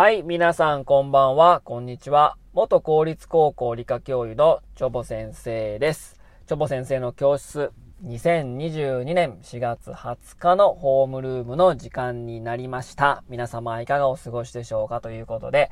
はい、皆さんこんばんは、こんにちは。元公立高校理科教諭のチョボ先生です。チョボ先生の教室、2022年4月20日のホームルームの時間になりました。皆様いかがお過ごしでしょうかということで、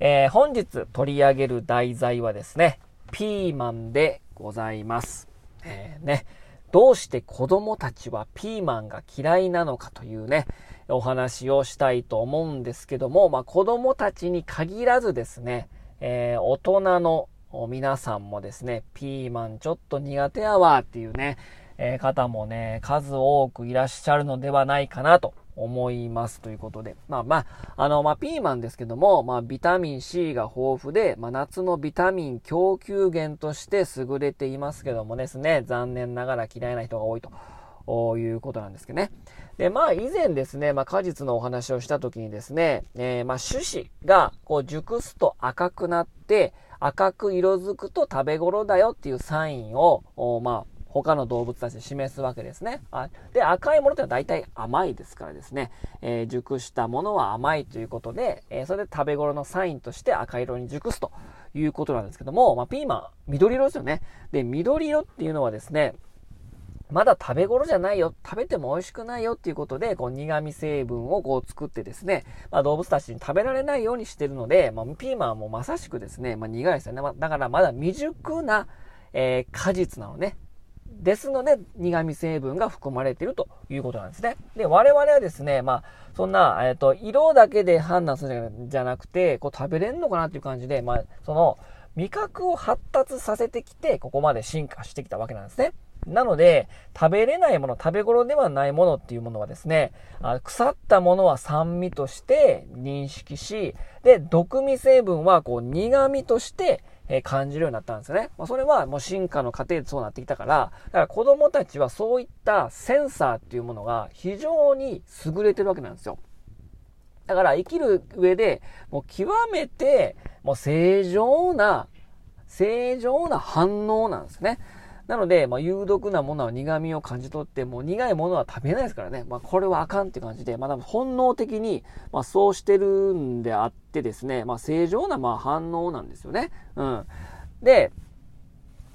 えー本日取り上げる題材はですね、ピーマンでございます。えーね、どうして子供たちはピーマンが嫌いなのかというね、お話をしたいと思うんですけども、まあ子供たちに限らずですね、えー大人の皆さんもですね、ピーマンちょっと苦手やわっていうね、えー方もね、数多くいらっしゃるのではないかなと思いますということで。まあまあ、あの、まあピーマンですけども、まあビタミン C が豊富で、まあ夏のビタミン供給源として優れていますけどもですね、残念ながら嫌いな人が多いと。いうことなんですけどね。で、まあ以前ですね、まあ果実のお話をした時にですね、えーまあ種子がこう熟すと赤くなって、赤く色づくと食べ頃だよっていうサインを、まあ他の動物たちに示すわけですね。あで、赤いものってのは大体甘いですからですね、えー熟したものは甘いということで、えーそれで食べ頃のサインとして赤色に熟すということなんですけども、まあピーマン、緑色ですよね。で、緑色っていうのはですね、まだ食べ頃じゃないよ、食べても美味しくないよっていうことで、こう苦味成分をこう作ってですね、まあ動物たちに食べられないようにしてるので、まあピーマンはもうまさしくですね、まあ苦いですよね。だからまだ未熟な、えー果実なのね。ですので、苦味成分が含まれているということなんですね。で、我々はですね、まあ、そんな、えっ、と、色だけで判断するんじゃなくて、こう食べれんのかなっていう感じで、まあ、その、味覚を発達させてきて、ここまで進化してきたわけなんですね。なので、食べれないもの、食べ頃ではないものっていうものはですね、あ腐ったものは酸味として認識し、で、毒味成分はこう苦味としてえ感じるようになったんですよね。まあ、それはもう進化の過程でそうなってきたから、だから子供たちはそういったセンサーっていうものが非常に優れてるわけなんですよ。だから生きる上で、もう極めて、もう正常な、正常な反応なんですね。なので、まあ、有毒なものは苦味を感じ取って、もう苦いものは食べないですからね。まあ、これはあかんって感じで、まあ、本能的に、まあ、そうしてるんであってですね、まあ、正常な、まあ、反応なんですよね。うん。で、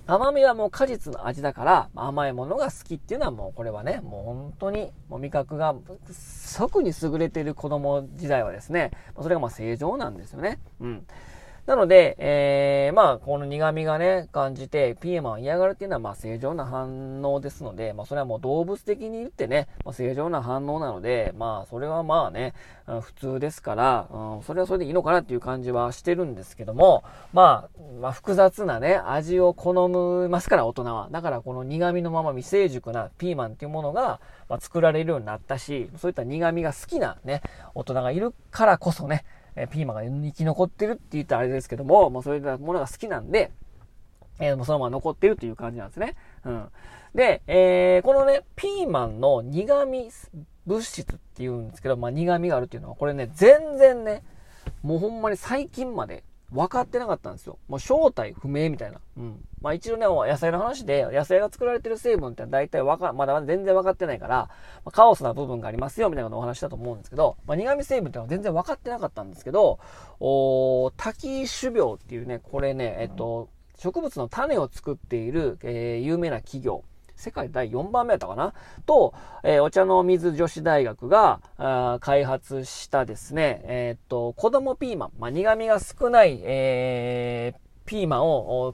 甘みはもう果実の味だから、甘いものが好きっていうのはもうこれはね、もう本当にもう味覚が即に優れている子供時代はですね、それがまあ正常なんですよね。うん。なので、えー、まあ、この苦味がね、感じて、ピーマンを嫌がるっていうのは、まあ、正常な反応ですので、まあ、それはもう動物的に言ってね、まあ、正常な反応なので、まあ、それはまあね、普通ですから、うん、それはそれでいいのかなっていう感じはしてるんですけども、まあ、まあ、複雑なね、味を好みますから、大人は。だから、この苦味のまま未成熟なピーマンっていうものが、まあ、作られるようになったし、そういった苦味が好きなね、大人がいるからこそね、えピーマンが生き残ってるって言ったらあれですけども、もうそういったものが好きなんで、えーもうそのまま残ってるという感じなんですね。うん。で、えーこのね、ピーマンの苦味物質って言うんですけど、まあ苦味があるっていうのは、これね、全然ね、もうほんまに最近まで分かってなかったんですよ。もう正体不明みたいな。うん。まあ一応ね、野菜の話で、野菜が作られてる成分って大体わか、まだまだ全然分かってないから、まあカオスな部分がありますよ、みたいなお話したと思うんですけど、まあ苦味成分ってのは全然分かってなかったんですけど、おー滝種苗っていうね、これね、えっと、植物の種を作っている、えー有名な企業、世界第4番目やったかな？と、えーお茶の水女子大学があ開発したですね、えーっと、子供ピーマン、まあ、苦味が少ない、えーピーマンを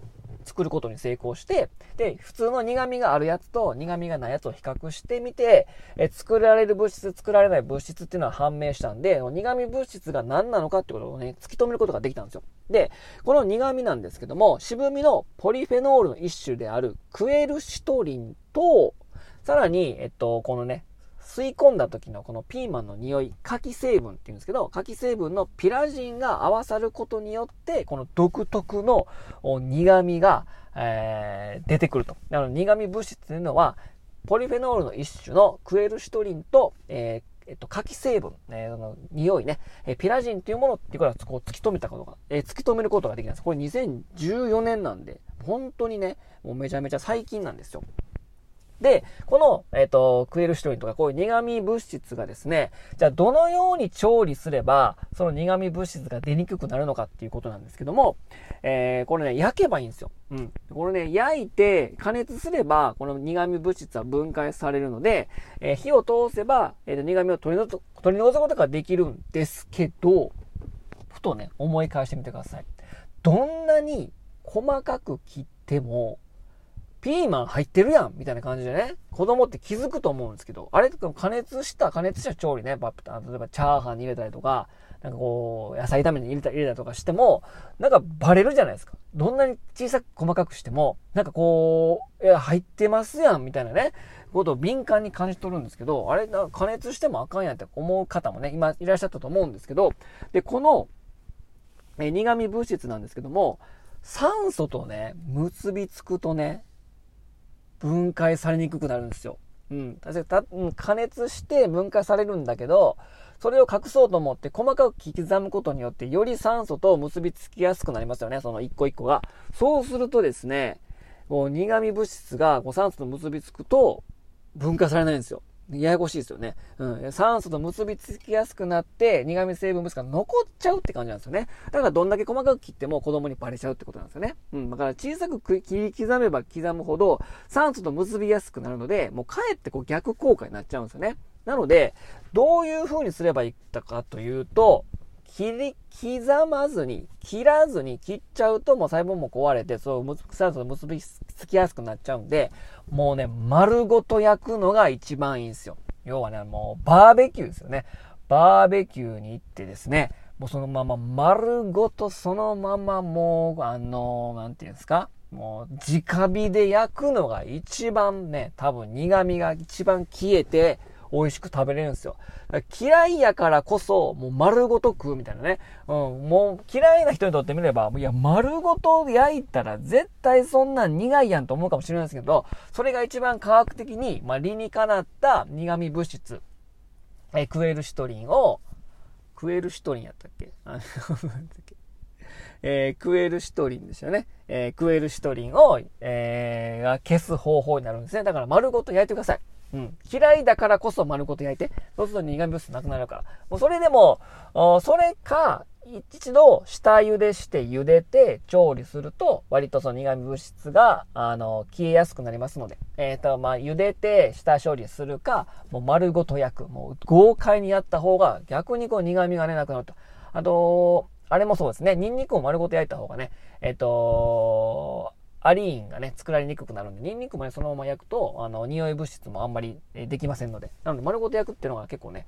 作ることに成功して、で、普通の苦味があるやつと苦味がないやつを比較してみて、え作られる物質、作られない物質っていうのは判明したんで、苦味物質が何なのかってことをね、突き止めることができたんですよ。で、この苦味なんですけども、渋みのポリフェノールの一種であるクエルシトリンと、さらに、えっと、このね、吸い込んだ時のこのピーマンの匂い、柿成分っていうんですけど、柿成分のピラジンが合わさることによって、この独特の苦味が、えー出てくると。なの苦味物質というのは、ポリフェノールの一種のクエルシトリンと、えーえっと、柿成分、えー、の匂いね、えーピラジンというものっていうことはこう突き止めたことが、えー突き止めることができたんです。これ2014年なんで、本当にね、もうめちゃめちゃ最近なんですよ。で、この、えっ、ー、と、クエルシトリンとかこういう苦味物質がですね、じゃあどのように調理すれば、その苦味物質が出にくくなるのかっていうことなんですけども、えー、これね、焼けばいいんですよ。うん。これね、焼いて加熱すれば、この苦味物質は分解されるので、えー、火を通せば、えっ、と、苦味を取り除く取り除くことができるんですけど、ふとね、思い返してみてください。どんなに細かく切っても、ピーマン入ってるやんみたいな感じでね、子供って気づくと思うんですけど、あれとか加熱した、加熱した調理ね、バッ例えばチャーハンに入れたりとか、なんかこう、野菜炒めに入れたり入れたりとかしても、なんかバレるじゃないですか。どんなに小さく細かくしても、なんかこう、いや、入ってますやんみたいなね、ことを敏感に感じ取るんですけど、あれ、なんか加熱してもあかんやんって思う方もね、今いらっしゃったと思うんですけど、で、この、え苦味物質なんですけども、酸素とね、結びつくとね、分解されにくくなるんですよ。うん。確かに加熱して分解されるんだけど、それを隠そうと思って細かく刻むことによって、より酸素と結びつきやすくなりますよね。その一個一個が。そうするとですね、こう苦味物質がこう酸素と結びつくと、分解されないんですよ。ややこしいですよね。うん。酸素と結びつきやすくなって、苦味成分物質が残っちゃうって感じなんですよね。だからどんだけ細かく切っても子供にバレちゃうってことなんですよね。うん。だから小さく切り刻めば刻むほど、酸素と結びやすくなるので、もうかえってこう逆効果になっちゃうんですよね。なので、どういう風にすればいいかというと、切り、刻まずに、切らずに切っちゃうともう細胞も壊れて、そう、酸素と結びつきやすくなっちゃうんで、もうね、丸ごと焼くのが一番いいんですよ。要はね、もうバーベキューですよね。バーベキューに行ってですね、もうそのまま丸ごとそのままもう、あの、なんていうんですか？もう、直火で焼くのが一番ね、多分苦味が一番消えて、美味しく食べれるんですよ。嫌いやからこそ、もう丸ごと食うみたいなね。うん、もう嫌いな人にとってみれば、いや、丸ごと焼いたら絶対そんなん苦いやんと思うかもしれないですけど、それが一番科学的に、まあ、理にかなった苦味物質、えクエルシトリンを、クエルシトリンやったっけ？あえー、クエルシトリンですよね。えー、クエルシトリンを、えー、消す方法になるんですね。だから丸ごと焼いてください。うん。嫌いだからこそ丸ごと焼いて、そうすると苦味物質なくなるから。もうそれでも、それか、一度下茹でして茹でて調理すると、割とその苦味物質が、あの、消えやすくなりますので、えっ、ー、と、まあ、茹でて下処理するか、もう丸ごと焼く、もう豪快にやった方が逆にこう苦味がねなくなると。あと、あれもそうですね。ニンニクを丸ごと焼いた方がね、えっ、ー、と、アリーンがね、作られにくくなるんで、ニンニクもね、そのまま焼くと、あの、匂い物質もあんまりできませんので、なので丸ごと焼くっていうのが結構ね、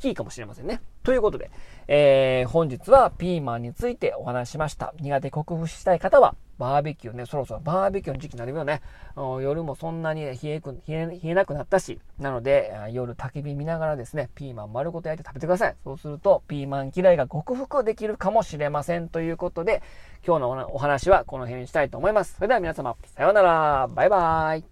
キーかもしれませんね。ということで、えー、本日はピーマンについてお話しました。苦手克服したい方は、バーベキューね、そろそろバーベキューの時期になるよね。夜もそんなに冷えく、冷え、冷えなくなったし、なので、夜焚き火見ながらですね、ピーマン丸ごと焼いて食べてください。そうすると、ピーマン嫌いが克服できるかもしれません。ということで、今日のお話はこの辺にしたいと思います。それでは皆様、さようなら。バイバーイ。